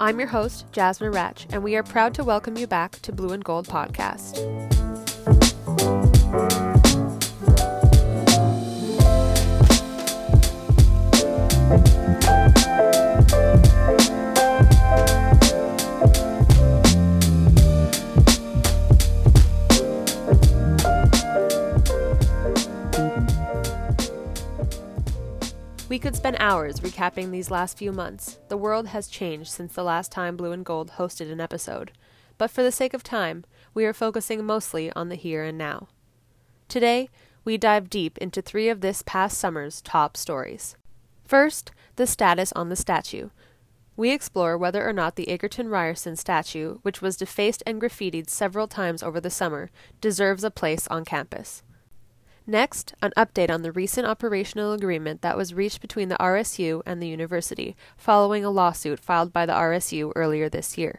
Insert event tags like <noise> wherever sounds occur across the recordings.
I'm your host, Jasmine Ratch, and we are proud to welcome you back to Blue and Gold Podcast. We could spend hours recapping these last few months. The world has changed since the last time Blue and Gold hosted an episode. But for the sake of time, we are focusing mostly on the here and now. Today, we dive deep into three of this past summer's top stories. First, the status on the statue. We explore whether or not the Egerton Ryerson statue, which was defaced and graffitied several times over the summer, deserves a place on campus. Next, an update on the recent operational agreement that was reached between the RSU and the university, following a lawsuit filed by the RSU earlier this year.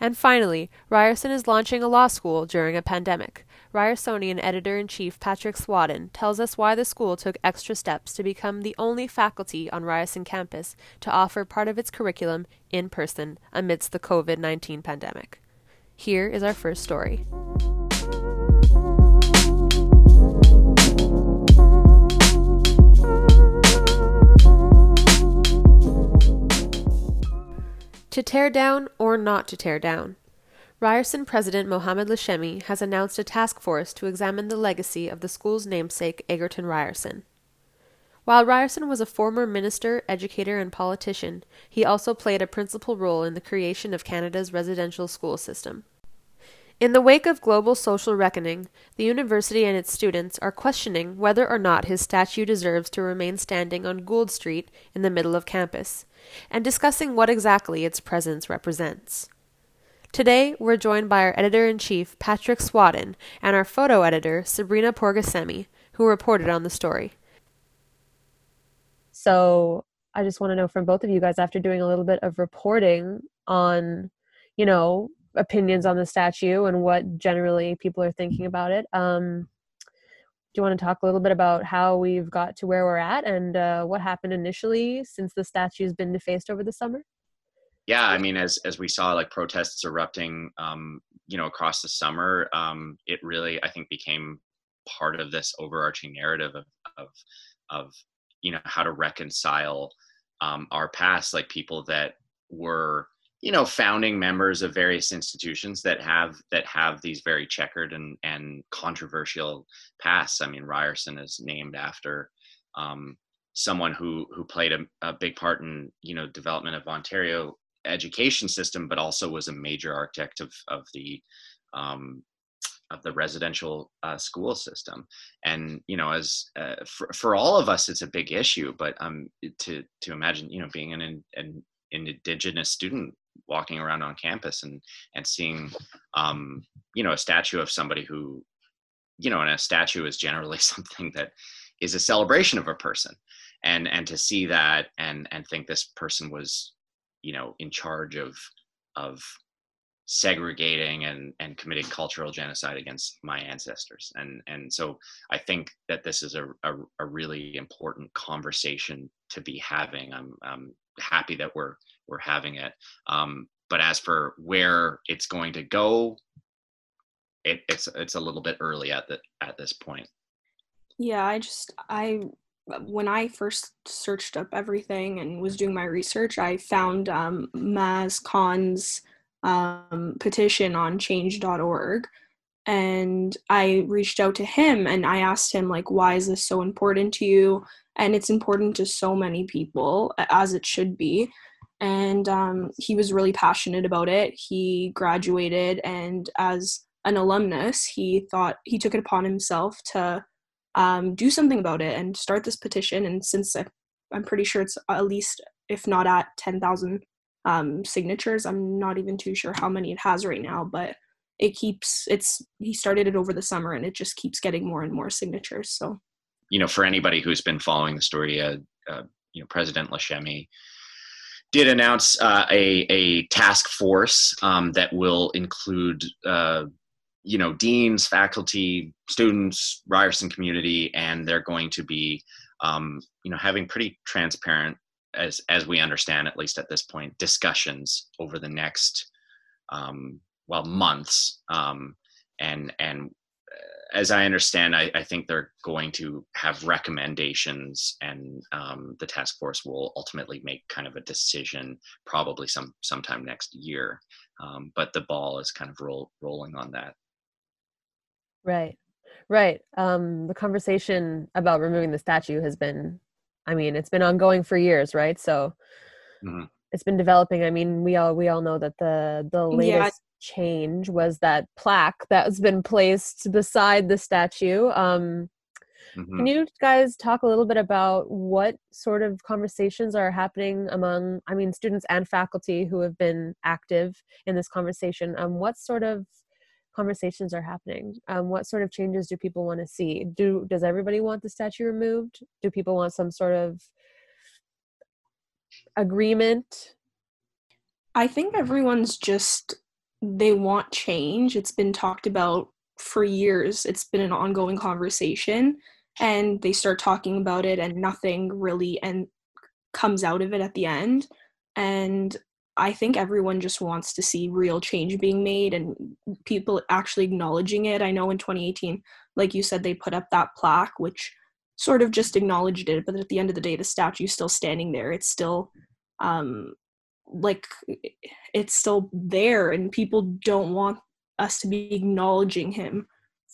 And finally, Ryerson is launching a law school during a pandemic. Ryersonian editor in chief Patrick Swadden tells us why the school took extra steps to become the only faculty on Ryerson campus to offer part of its curriculum in person amidst the COVID 19 pandemic. Here is our first story. To tear down or not to tear down. Ryerson President Mohamed Lachemi has announced a task force to examine the legacy of the school's namesake, Egerton Ryerson. While Ryerson was a former minister, educator, and politician, he also played a principal role in the creation of Canada's residential school system. In the wake of global social reckoning, the university and its students are questioning whether or not his statue deserves to remain standing on Gould Street in the middle of campus, and discussing what exactly its presence represents. Today, we're joined by our editor in chief, Patrick Swadden, and our photo editor, Sabrina Porgasemi, who reported on the story. So, I just want to know from both of you guys, after doing a little bit of reporting on, you know, opinions on the statue and what generally people are thinking about it, um, do you want to talk a little bit about how we've got to where we're at and uh, what happened initially since the statue's been defaced over the summer? Yeah, I mean, as as we saw, like protests erupting, um, you know, across the summer, um, it really, I think, became part of this overarching narrative of of of you know how to reconcile um, our past, like people that were you know founding members of various institutions that have that have these very checkered and and controversial pasts. I mean ryerson is named after um, someone who who played a, a, big part in you know development of ontario education system but also was a major architect of of the um, of the residential uh, school system. And you know as uh, for, for all of us it's a big issue but um to to imagine you know being an, an indigenous student walking around on campus and and seeing um, you know a statue of somebody who you know and a statue is generally <laughs> something that is a celebration of a person. And and to see that and and think this person was you know in charge of of segregating and and committing cultural genocide against my ancestors. And and so i think that this is a a, a really important conversation to be having. I'm i'm happy that we're we're having it. Um, but as for where it's going to go, it, it's it's a little bit early at the at this point. Yeah, I just I when I first searched up everything and was doing my research, I found um, Maz Khan's um, petition on change.org. And I reached out to him and I asked him, like, why is this so important to you? And it's important to so many people, as it should be and um, he was really passionate about it. He graduated, and as an alumnus, he thought he took it upon himself to um, do something about it and start this petition. And since I, am pretty sure it's at least, if not at 10,000 um, signatures, I'm not even too sure how many it has right now, but it keeps, it's, he started it over the summer and it just keeps getting more and more signatures. So, you know, for anybody who's been following the story, uh, uh, you know, President Lachemi did announce uh, a, a task force um, that will include uh, you know deans faculty students ryerson community and they're going to be um, you know having pretty transparent as as we understand at least at this point discussions over the next um, well months um, and and uh, as I understand, I, I, think they're going to have recommendations, and um, the task force will ultimately make kind of a decision, probably some sometime next year. Um, but the ball is kind of roll, rolling on that. Right, right. Um, the conversation about removing the statue has been, I mean, it's been ongoing for years, right? So mm-hmm. it's been developing. I mean, we all we all know that the the latest yeah. Change was that plaque that has been placed beside the statue. Um, Mm-hmm. Can you guys talk a little bit about what sort of conversations are happening among, I mean, students and faculty who have been active in this conversation? Um, what sort of conversations are happening um, what sort of changes do people want to see do does everybody want the statue removed do people want some sort of agreement i think everyone's just they want change it's been talked about for years it's been an ongoing conversation and they start talking about it and nothing really and comes out of it at the end and I think everyone just wants to see real change being made and people actually acknowledging it. I know in 2018, like you said, they put up that plaque, which sort of just acknowledged it, but at the end of the day, the statue's still standing there. It's still um, like it's still there, and people don't want us to be acknowledging him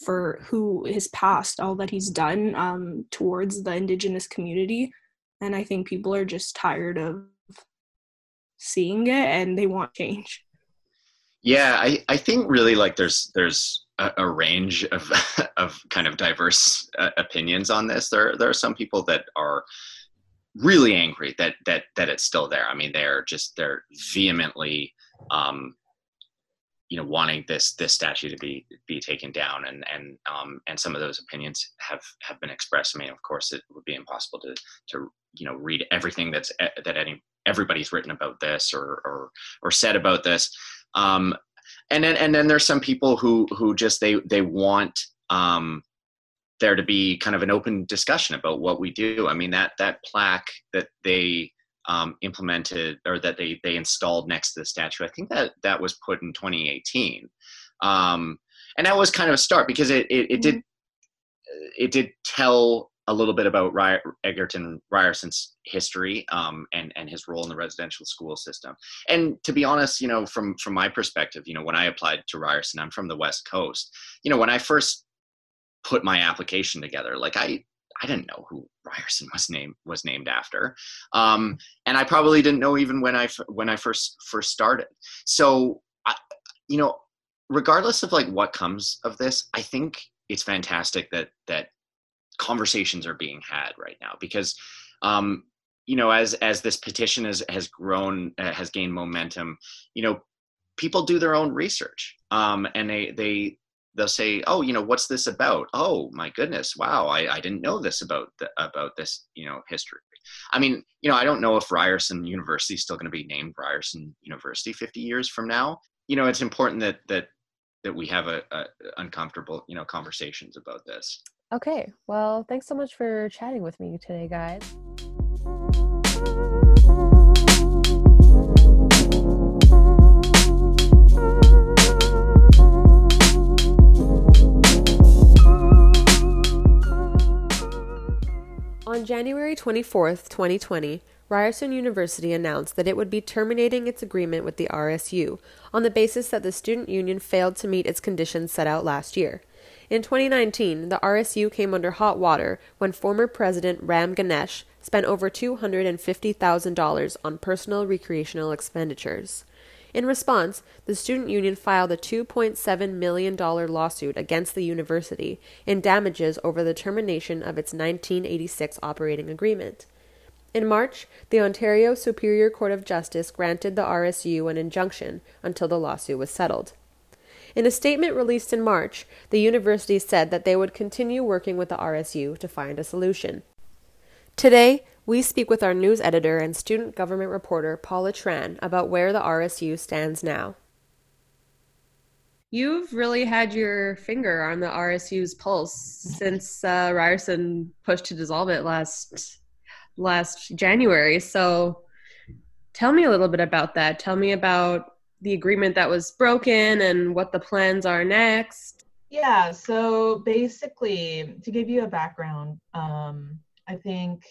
for who his past, all that he's done um, towards the indigenous community. And I think people are just tired of seeing it and they want change yeah i i think really like there's there's a, a range of <laughs> of kind of diverse uh, opinions on this there there are some people that are really angry that that that it's still there. I mean they're just they're vehemently um you know wanting this this statue to be be taken down. And and um and some of those opinions have have been expressed. I mean of course it would be impossible to to you know read everything that's eh, that any everybody's written about this or or, or said about this. Um, and then and then there's some people who who just they they want um, there to be kind of an open discussion about what we do i mean that that plaque that they um, implemented or that they they installed next to the statue i think that that was put in 2018 um, and that was kind of a start because it it, it did mm-hmm. it did tell a little bit about Ry- Egerton Ryerson's history um, and and his role in the residential school system. And to be honest, you know, from from my perspective, you know, when I applied to Ryerson, I'm from the West Coast. You know, when I first put my application together, like I I didn't know who Ryerson was named was named after, um, and I probably didn't know even when I when I first first started. So, I, you know, regardless of like what comes of this, I think it's fantastic that that conversations are being had right now because um, you know as as this petition has has grown uh, has gained momentum you know people do their own research um, and they they they'll say oh you know what's this about? Oh my goodness wow i, I didn't know this about the, about this you know history. I mean you know i don't know if ryerson university is still going to be named ryerson university 50 years from now. You know it's important that that that we have a, a uncomfortable you know conversations about this. Okay, well, thanks so much for chatting with me today, guys. January 24th, 2020, Ryerson University announced that it would be terminating its agreement with the RSU on the basis that the student union failed to meet its conditions set out last year. In 2019, the RSU came under hot water when former President Ram Ganesh spent over $250,000 on personal recreational expenditures. In response, the student union filed a $2.7 million lawsuit against the university in damages over the termination of its 1986 operating agreement. In March, the Ontario Superior Court of Justice granted the RSU an injunction until the lawsuit was settled. In a statement released in March, the university said that they would continue working with the RSU to find a solution. Today, we speak with our news editor and student government reporter Paula Tran about where the RSU stands now. You've really had your finger on the RSU's pulse since uh, Ryerson pushed to dissolve it last last January. So, tell me a little bit about that. Tell me about the agreement that was broken and what the plans are next. Yeah. So basically, to give you a background, um, I think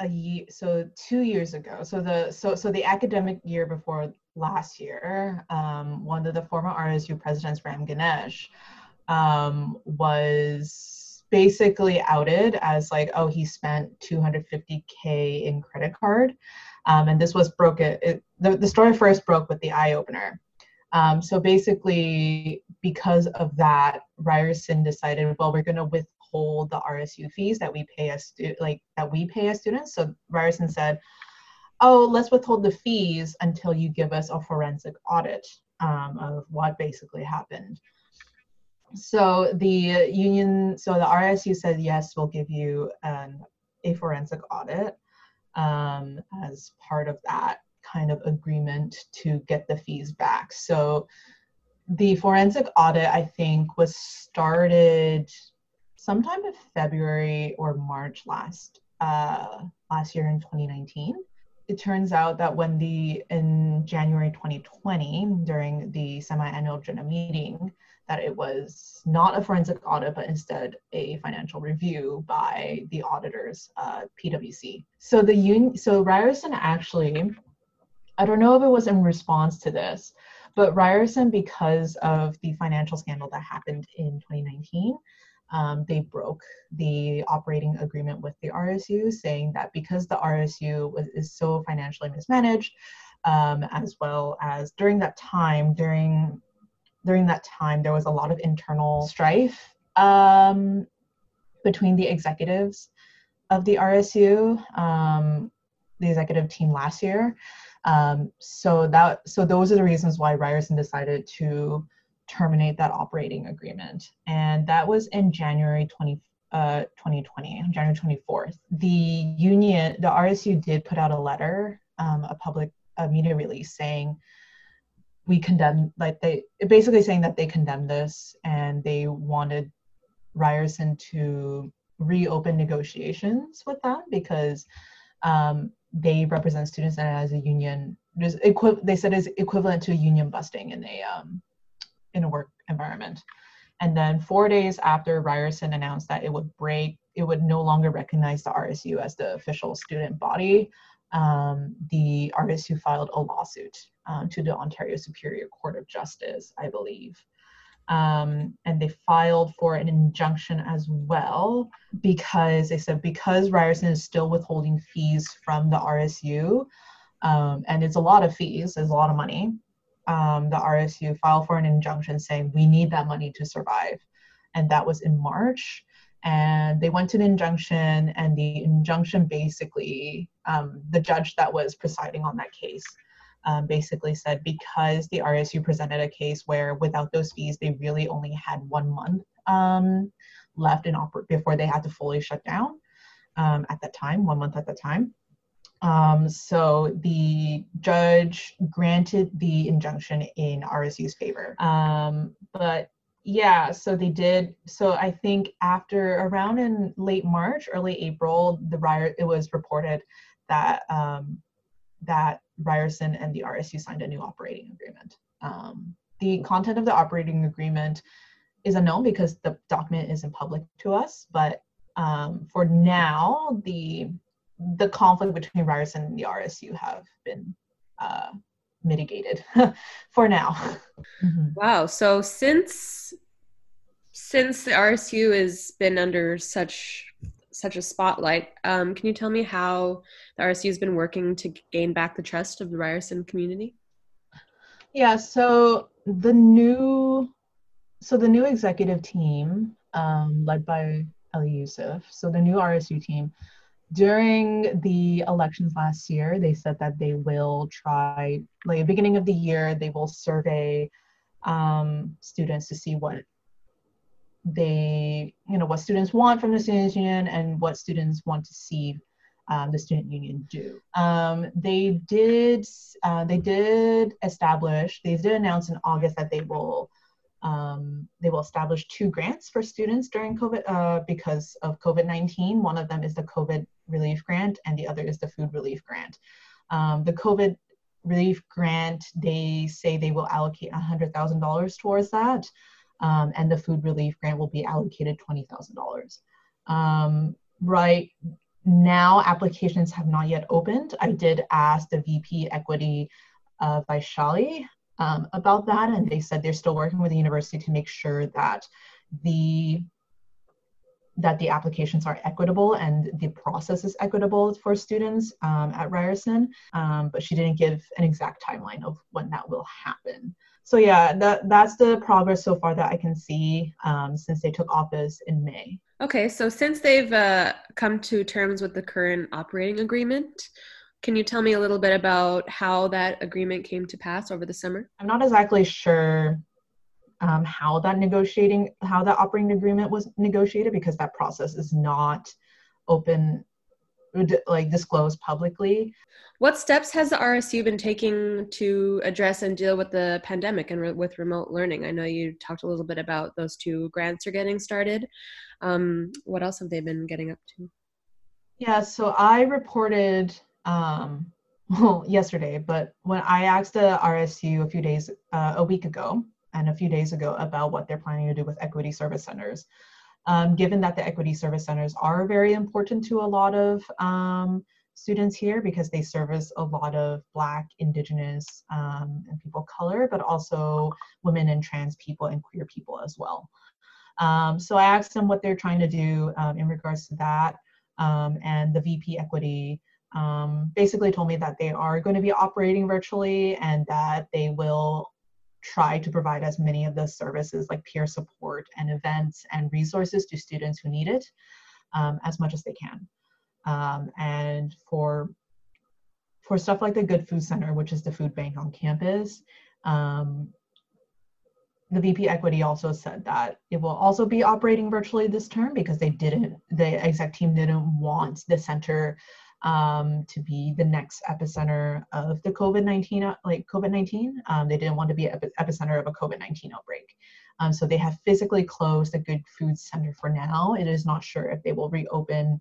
a year so two years ago so the so so the academic year before last year, um, one of the former RSU presidents, Ram Ganesh, um, was basically outed as like, oh, he spent 250k in credit card, um, and this was broke. It, it, the the story first broke with the Eyeopener. Um, so basically, because of that, Ryerson decided, well, we're going to withhold the RSU fees that we pay as stu- like that we pay as students. So Ryerson said, oh, let's withhold the fees until you give us a forensic audit um, of what basically happened. So the union, so the RSU said, yes, we'll give you a forensic audit um, as part of that kind of agreement to get the fees back. So the forensic audit, I think, was started sometime in February or March last uh, last year in 2019 it turns out that when the in January 2020 during the semi-annual general meeting that it was not a forensic audit but instead a financial review by the auditors uh, PwC. So the union so Ryerson actually I don't know if it was in response to this but Ryerson because of the financial scandal that happened in 2019 um, they broke the operating agreement with the RSU, saying that because the RSU was, is so financially mismanaged, um, as well as during that time, during during that time, there was a lot of internal strife um, between the executives of the RSU, um, the executive team last year. Um, so that so those are the reasons why Ryerson decided to terminate that operating agreement. And that was in January 20, uh, 2020, January 24th. The union, the RSU did put out a letter, um, a public a media release saying, we condemn, like they basically saying that they condemn this and they wanted Ryerson to reopen negotiations with them because um, they represent students and as a union, equi- they said is equivalent to union busting in a um, in a work environment. And then four days after Ryerson announced that it would break, it would no longer recognize the RSU as the official student body, um, the RSU filed a lawsuit um, to the Ontario Superior Court of Justice, I believe. Um, and they filed for an injunction as well because they said because Ryerson is still withholding fees from the RSU, um, and it's a lot of fees, it's a lot of money um, the RSU filed for an injunction saying we need that money to survive. And that was in March. And they went to the injunction, and the injunction basically, um, the judge that was presiding on that case um, basically said because the RSU presented a case where without those fees, they really only had one month um, left in oper- before they had to fully shut down um, at that time, one month at the time. Um, so the judge granted the injunction in RSU's favor. Um, but yeah, so they did. So I think after around in late March, early April, the riot it was reported that um, that Ryerson and the RSU signed a new operating agreement. Um, the content of the operating agreement is unknown because the document isn't public to us. But um, for now, the the conflict between Ryerson and the RSU have been uh, mitigated <laughs> for now. Mm-hmm. Wow. So since since the RSU has been under such such a spotlight, um, can you tell me how the RSU has been working to gain back the trust of the Ryerson community? Yeah. So the new so the new executive team um, led by Ali Yusuf. So the new RSU team during the elections last year, they said that they will try, like, the beginning of the year, they will survey um, students to see what they, you know, what students want from the students union and what students want to see um, the student union do. Um, they did uh, they did establish they did announce in August that they will um, they will establish two grants for students during COVID uh, because of COVID 19. One of them is the COVID relief grant, and the other is the food relief grant. Um, the COVID relief grant, they say they will allocate $100,000 towards that, um, and the food relief grant will be allocated $20,000. Um, right now, applications have not yet opened. I did ask the VP Equity uh, Vaishali um, about that, and they said they're still working with the university to make sure that the that the applications are equitable and the process is equitable for students um, at Ryerson, um, but she didn't give an exact timeline of when that will happen. So yeah, that that's the progress so far that I can see um, since they took office in May. Okay, so since they've uh, come to terms with the current operating agreement, can you tell me a little bit about how that agreement came to pass over the summer? I'm not exactly sure um, how that negotiating, how that operating agreement was negotiated because that process is not open, like disclosed publicly. What steps has the RSU been taking to address and deal with the pandemic and re- with remote learning? I know you talked a little bit about those two grants are getting started. Um, what else have they been getting up to? Yeah, so I reported um, <laughs> well yesterday, but when I asked the RSU a few days, uh, a week ago, and a few days ago about what they're planning to do with equity service centers. Um, given that the equity service centers are very important to a lot of um, students here because they service a lot of Black, Indigenous, um, and people of color, but also women and trans people and queer people as well. Um, so I asked them what they're trying to do um, in regards to that, um, and the VP Equity basically told me that they are going to be operating virtually and that they will try to provide as many of those services like peer support and events and resources to students who need it um, as much as they can. Um, and for for stuff like the Good Food Center, which is the food bank on campus, um, the VP Equity also said that it will also be operating virtually this term because they didn't, the exec team didn't want the center um, to be the next epicenter of the COVID-19, uh, like COVID-19. Um, they didn't want to be epi- epicenter of a COVID-19 outbreak. Um, so they have physically closed the Good Food Center for now. It is not sure if they will reopen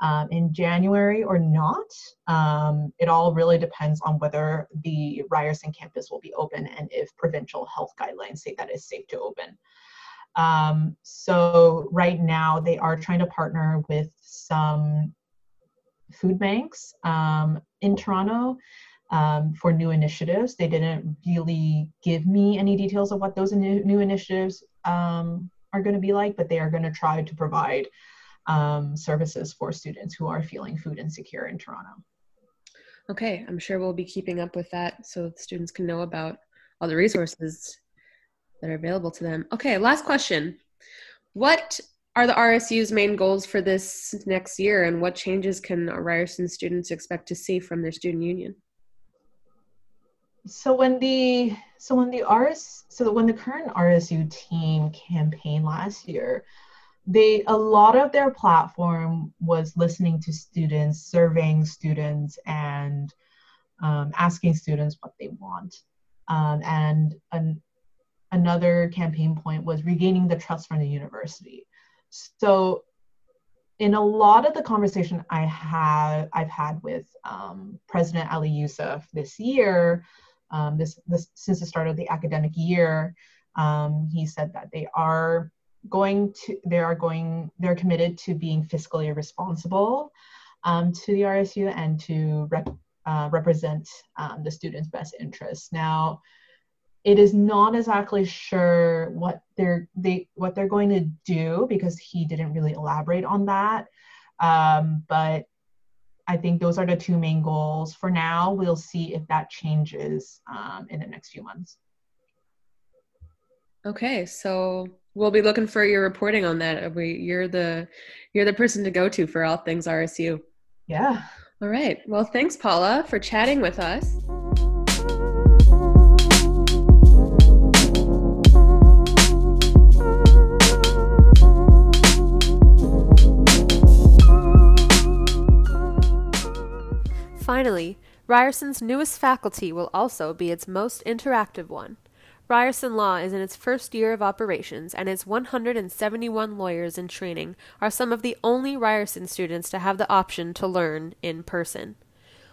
um, in January or not. Um, it all really depends on whether the Ryerson campus will be open and if provincial health guidelines say that it's safe to open. Um, so right now they are trying to partner with some food banks um, in Toronto um, for new initiatives. They didn't really give me any details of what those new, new initiatives um, are going to be like, but they are going to try to provide um, services for students who are feeling food insecure in Toronto. Okay, I'm sure we'll be keeping up with that so students can know about all the resources that are available to them. Okay, last question. What are the RSU's main goals for this next year, and what changes can Ryerson students expect to see from their student union? So when the so when the RS so when the current RSU team campaigned last year, they a lot of their platform was listening to students, surveying students, and um, asking students what they want. Um, and an, another campaign point was regaining the trust from the university. So in a lot of the conversation I have I've had with um, President Ali Yusuf this year, um, this, this since the start of the academic year, um, he said that they are going to they are going they're committed to being fiscally responsible um, to the RSU and to rep, uh, represent um, the students' best interests. Now, it is not exactly sure what they're they what they're going to do because he didn't really elaborate on that. Um, but i think those are the two main goals. For now we'll see if that changes um, in the next few months. Okay so we'll be looking for your reporting on that. We you're the you're the person to go to for all things rsu yeah. All right. Well thanks paula for chatting with us finally, Ryerson's newest faculty will also be its most interactive one. Ryerson Law is in its first year of operations, and its 171 lawyers in training are some of the only Ryerson students to have the option to learn in person.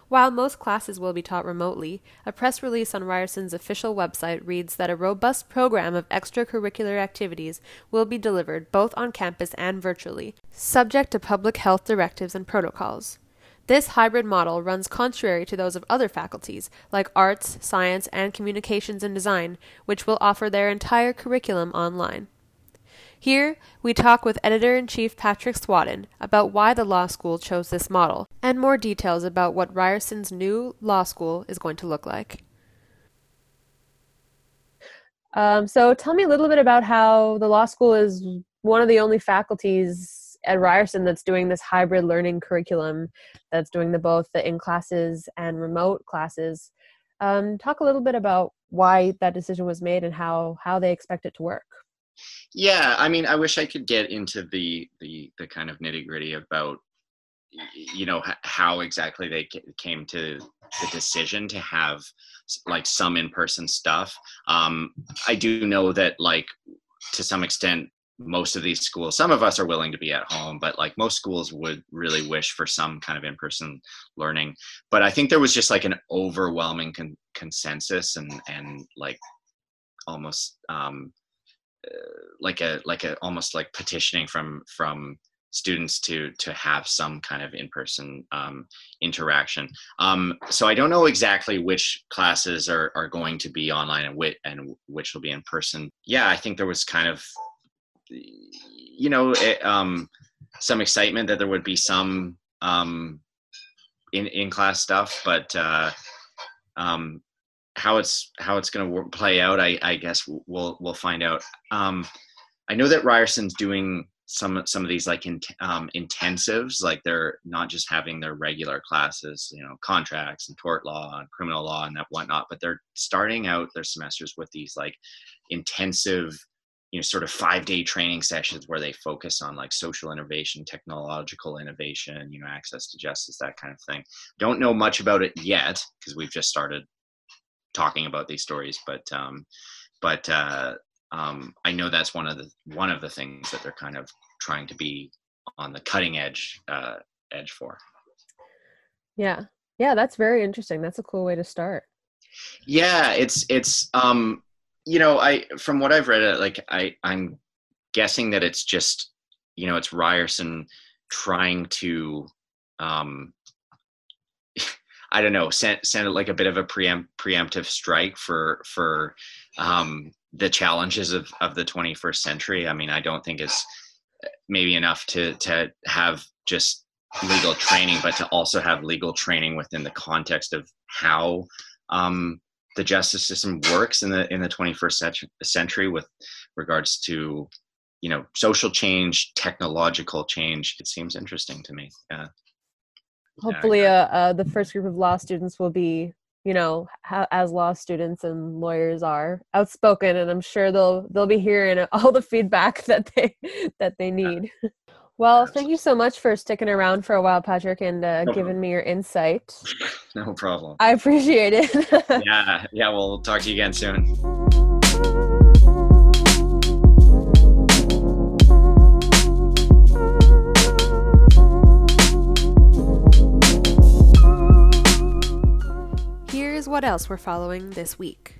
While most classes will be taught remotely, a press release on Ryerson's official website reads that a robust program of extracurricular activities will be delivered both on campus and virtually, subject to public health directives and protocols. This hybrid model runs contrary to those of other faculties, like arts, science, and communications and design, which will offer their entire curriculum online. Here, we talk with editor in chief Patrick Swadden about why the law school chose this model, and more details about what Ryerson's new law school is going to look like. Um, so, tell me a little bit about how the law school is one of the only faculties at Ryerson that's doing this hybrid learning curriculum that's doing the both the in classes and remote classes. Um, talk a little bit about why that decision was made and how how they expect it to work. Yeah, I mean, I wish I could get into the the the kind of nitty gritty about you know how exactly they came to the decision to have like some in-person stuff um i do know that like to some extent most of these schools some of us are willing to be at home but like most schools would really wish for some kind of in-person learning but i think there was just like an overwhelming con- consensus and and like almost um uh, like a like a almost like petitioning from from students to to have some kind of in-person um, interaction. Um, so I don't know exactly which classes are, are going to be online and which and which will be in person. Yeah, I think there was kind of you know, it, um, some excitement that there would be some um, in in class stuff, but uh, um, how it's how it's going to play out, I, I guess we'll we'll find out. Um, I know that Ryerson's doing some some of these like in, um, intensives, like they're not just having their regular classes, you know, contracts and tort law and criminal law and that whatnot, but they're starting out their semesters with these like intensive you know sort of five day training sessions where they focus on like social innovation technological innovation you know access to justice that kind of thing. Don't know much about it yet because we've just started talking about these stories but um but uh um i know that's one of the one of the things that they're kind of trying to be on the cutting edge uh edge for. Yeah. Yeah that's very interesting. That's a cool way to start. Yeah it's it's um you know, I from what I've read, uh, like I I'm guessing that it's just you know it's Ryerson trying to um <laughs> I don't know send send it like a bit of a preempt, preemptive strike for for um the challenges of of the 21st century. I mean, I don't think it's uh, maybe enough to to have just legal training, but to also have legal training within the context of how um, the justice system works in the in the 21st century with regards to you know social change technological change. It seems interesting to me. Yeah. Hopefully uh, uh, the first group of law students will be you know ha- as law students and lawyers are outspoken and i'm sure they'll they'll be hearing all the feedback <laughs> that they that they need. Well, thank you so much for sticking around for a while, Patrick, and uh, no giving me your insight. <laughs> No problem. I appreciate it. <laughs> yeah, yeah. We'll talk to you again soon. Here's what else we're following this week.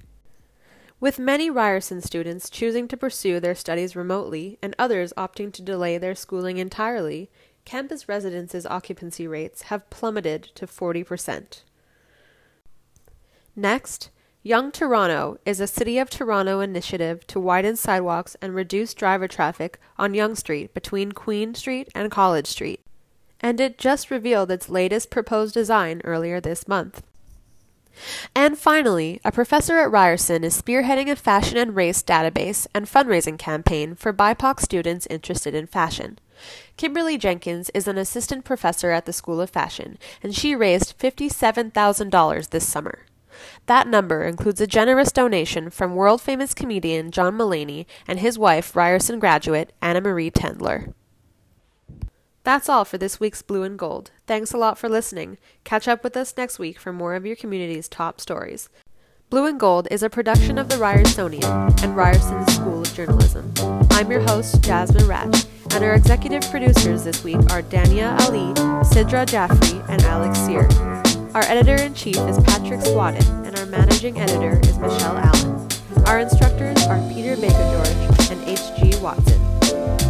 With many Ryerson students choosing to pursue their studies remotely and others opting to delay their schooling entirely, campus residences occupancy rates have plummeted to 40%. Next, Yonge Toronto is a City of Toronto initiative to widen sidewalks and reduce driver traffic on Yonge Street between Queen Street and College Street. And it just revealed its latest proposed design earlier this month. And finally, a professor at Ryerson is spearheading a fashion and race database and fundraising campaign for BIPOC students interested in fashion. Kimberly Jenkins is an assistant professor at the School of Fashion, and she raised $57,000 this summer. That number includes a generous donation from world famous comedian John Mulaney and his wife, Ryerson graduate Annamarie Tendler. That's all for this week's Blue and Gold. Thanks a lot for listening. Catch up with us next week for more of your community's top stories. Blue and Gold is a production of the Ryersonian and Ryerson School of Journalism. I'm your host, Jasmine Ratch, and our executive producers this week are Dania Ali, Sidra Jaffrey, and Alex Sear. Our editor in chief is Patrick Swadden, and our managing editor is Michelle Allen. Our instructors are Peter Baker George and H.G. Watson.